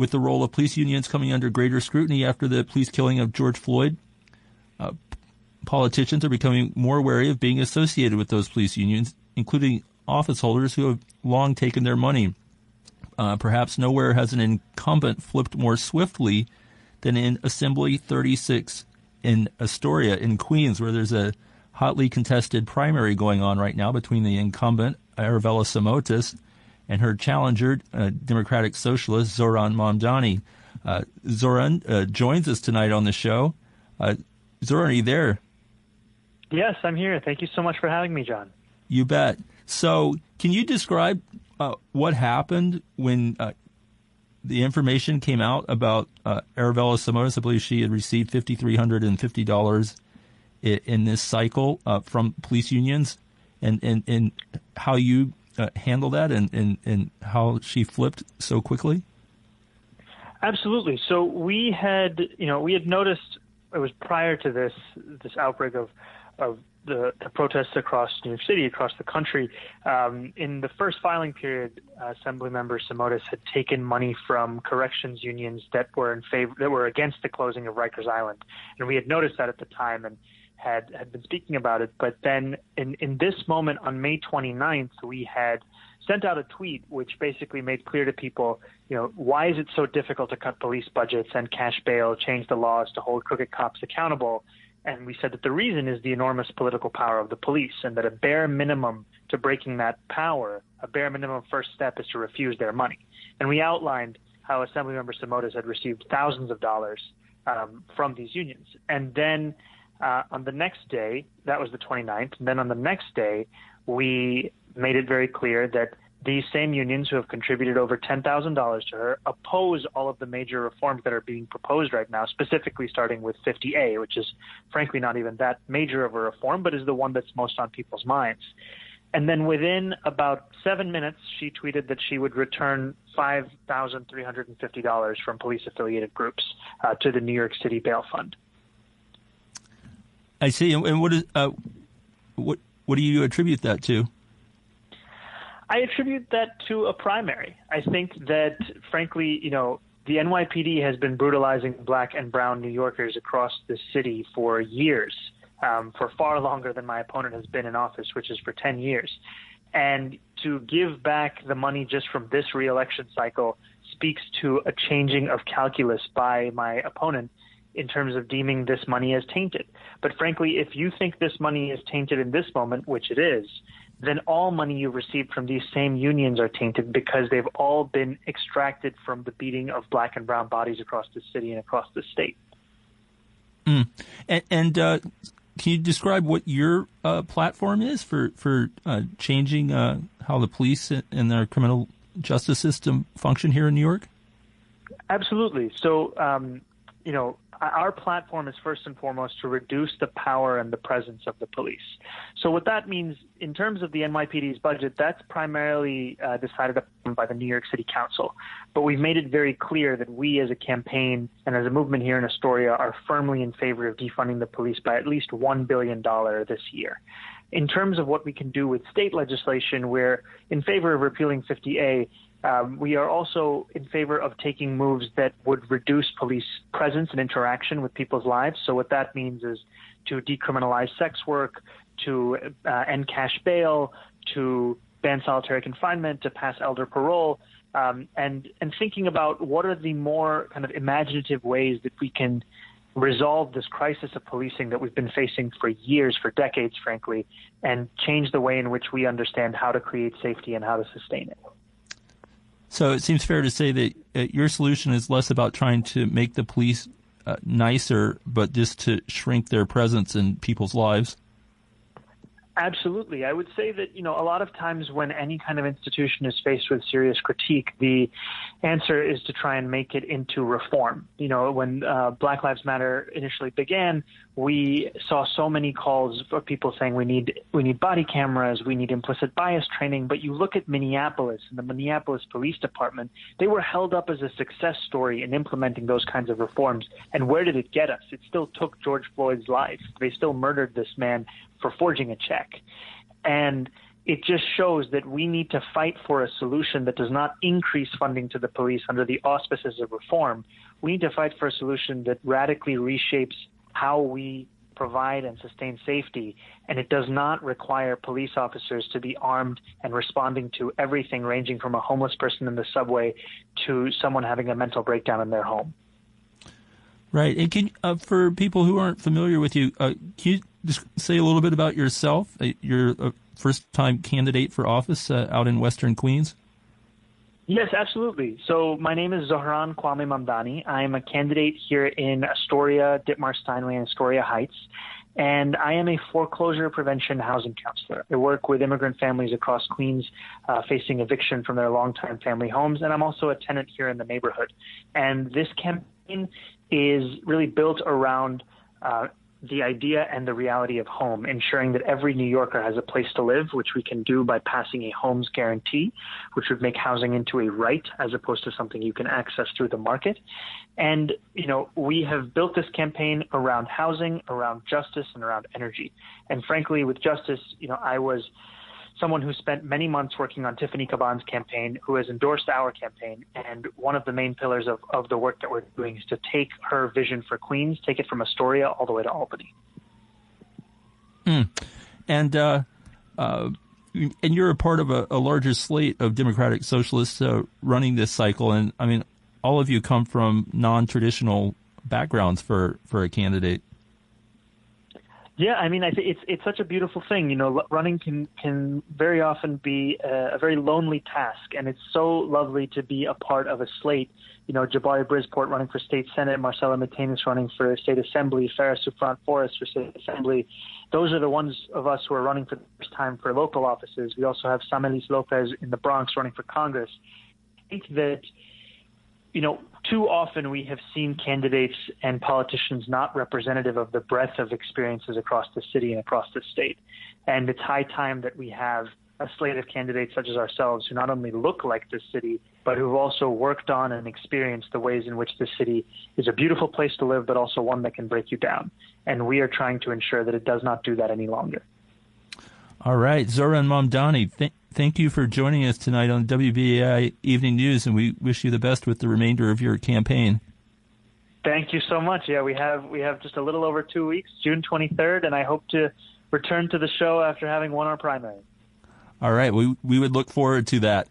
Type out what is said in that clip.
with the role of police unions coming under greater scrutiny after the police killing of George Floyd, uh, politicians are becoming more wary of being associated with those police unions, including office holders who have long taken their money. Uh, perhaps nowhere has an incumbent flipped more swiftly than in Assembly 36 in Astoria in Queens, where there's a hotly contested primary going on right now between the incumbent, Aravella Simotas, and her challenger, uh, Democratic Socialist Zohran Mamdani. Uh, Zohran uh, joins us tonight on the show. Uh, Zohran, are you there? Yes, I'm here. Thank you so much for having me, John. You bet. So, can you describe uh, what happened when uh, the information came out about uh, Aravella Simotas? I believe she had received fifty three hundred and fifty dollars in this cycle uh, from police unions, and and and how you uh, handle that, and, and and how she flipped so quickly. Absolutely. So we had, you know, we had noticed it was prior to this this outbreak of of the, the protests across New York City, across the country. Um, in the first filing period, uh, Assemblymember Simotas had taken money from corrections unions that were in favor that were against the closing of Rikers Island, and we had noticed that at the time and had had been speaking about it. But then, in in this moment on May 29th, we had sent out a tweet which basically made clear to people, you know, why is it so difficult to cut police budgets and cash bail, change the laws to hold crooked cops accountable? And we said that the reason is the enormous political power of the police, and that a bare minimum to breaking that power, a bare minimum first step is to refuse their money. And we outlined how Assemblymember Simotas had received thousands of dollars um, from these unions. And then uh, on the next day, that was the 29th, and then on the next day, we made it very clear that these same unions who have contributed over $10,000 to her oppose all of the major reforms that are being proposed right now, specifically starting with 50A, which is frankly not even that major of a reform, but is the one that's most on people's minds. And then within about seven minutes, she tweeted that she would return $5,350 from police affiliated groups uh, to the New York City Bail Fund. I see. And what is uh, what what do you attribute that to? I attribute that to a primary. I think that, frankly, you know, the NYPD has been brutalizing black and brown New Yorkers across the city for years, um, for far longer than my opponent has been in office, which is for 10 years. And to give back the money just from this reelection cycle speaks to a changing of calculus by my opponent in terms of deeming this money as tainted. But frankly, if you think this money is tainted in this moment, which it is, then all money you receive from these same unions are tainted because they've all been extracted from the beating of black and brown bodies across the city and across the state. Mm. And, and uh, can you describe what your uh, platform is for for uh, changing uh, how the police and their criminal justice system function here in New York? Absolutely. So, um, you know, our platform is first and foremost to reduce the power and the presence of the police. So what that means in terms of the NYPD's budget, that's primarily uh, decided upon by the New York City Council. But we've made it very clear that we as a campaign and as a movement here in Astoria are firmly in favor of defunding the police by at least $1 billion this year. In terms of what we can do with state legislation, we're in favor of repealing 50A um, we are also in favor of taking moves that would reduce police presence and interaction with people's lives. So, what that means is to decriminalize sex work, to uh, end cash bail, to ban solitary confinement, to pass elder parole, um, and and thinking about what are the more kind of imaginative ways that we can resolve this crisis of policing that we've been facing for years, for decades, frankly, and change the way in which we understand how to create safety and how to sustain it. So it seems fair to say that uh, your solution is less about trying to make the police uh, nicer, but just to shrink their presence in people's lives. Absolutely. I would say that, you know, a lot of times when any kind of institution is faced with serious critique, the answer is to try and make it into reform. You know, when uh, Black Lives Matter initially began, we saw so many calls for people saying we need we need body cameras, we need implicit bias training. But you look at Minneapolis and the Minneapolis Police Department, they were held up as a success story in implementing those kinds of reforms. And where did it get us? It still took George Floyd's life. They still murdered this man for forging a check. And it just shows that we need to fight for a solution that does not increase funding to the police under the auspices of reform. We need to fight for a solution that radically reshapes how we provide and sustain safety, and it does not require police officers to be armed and responding to everything ranging from a homeless person in the subway to someone having a mental breakdown in their home. Right, and can uh, for people who aren't familiar with you, uh, can you just say a little bit about yourself? Uh, you're a first-time candidate for office uh, out in Western Queens. Yes, absolutely. So my name is Zohran Kwame Mamdani. I'm a candidate here in Astoria, Ditmars Steinway, and Astoria Heights. And I am a foreclosure prevention housing counselor. I work with immigrant families across Queens uh, facing eviction from their longtime family homes. And I'm also a tenant here in the neighborhood. And this campaign is really built around uh, the idea and the reality of home, ensuring that every New Yorker has a place to live, which we can do by passing a homes guarantee, which would make housing into a right as opposed to something you can access through the market. And, you know, we have built this campaign around housing, around justice, and around energy. And frankly, with justice, you know, I was someone who spent many months working on Tiffany Caban's campaign, who has endorsed our campaign. And one of the main pillars of, of the work that we're doing is to take her vision for Queens, take it from Astoria all the way to Albany. Mm. And uh, uh, and you're a part of a, a larger slate of Democratic Socialists uh, running this cycle. And I mean, all of you come from non-traditional backgrounds for for a candidate. Yeah, I mean, I think it's it's such a beautiful thing. You know, running can can very often be a, a, very lonely task, and it's so lovely to be a part of a slate. You know, Jabari Brisport running for state senate, Marcela Mitaynes running for state assembly, Phara Souffrant Forrest for state assembly. Those are the ones of us who are running for the first time for local offices. We also have Samelys Lopez in the Bronx running for Congress. I think that you know, too often we have seen candidates and politicians not representative of the breadth of experiences across the city and across the state. And it's high time that we have a slate of candidates such as ourselves who not only look like this city, but who've also worked on and experienced the ways in which the city is a beautiful place to live, but also one that can break you down. And we are trying to ensure that it does not do that any longer. All right, Zohran Mamdani, th- thank you for joining us tonight on WBAI Evening News, and we wish you the best with the remainder of your campaign. Thank you so much. Yeah, we have we have just a little over two weeks, June 23rd, and I hope to return to the show after having won our primary. All right, we we would look forward to that.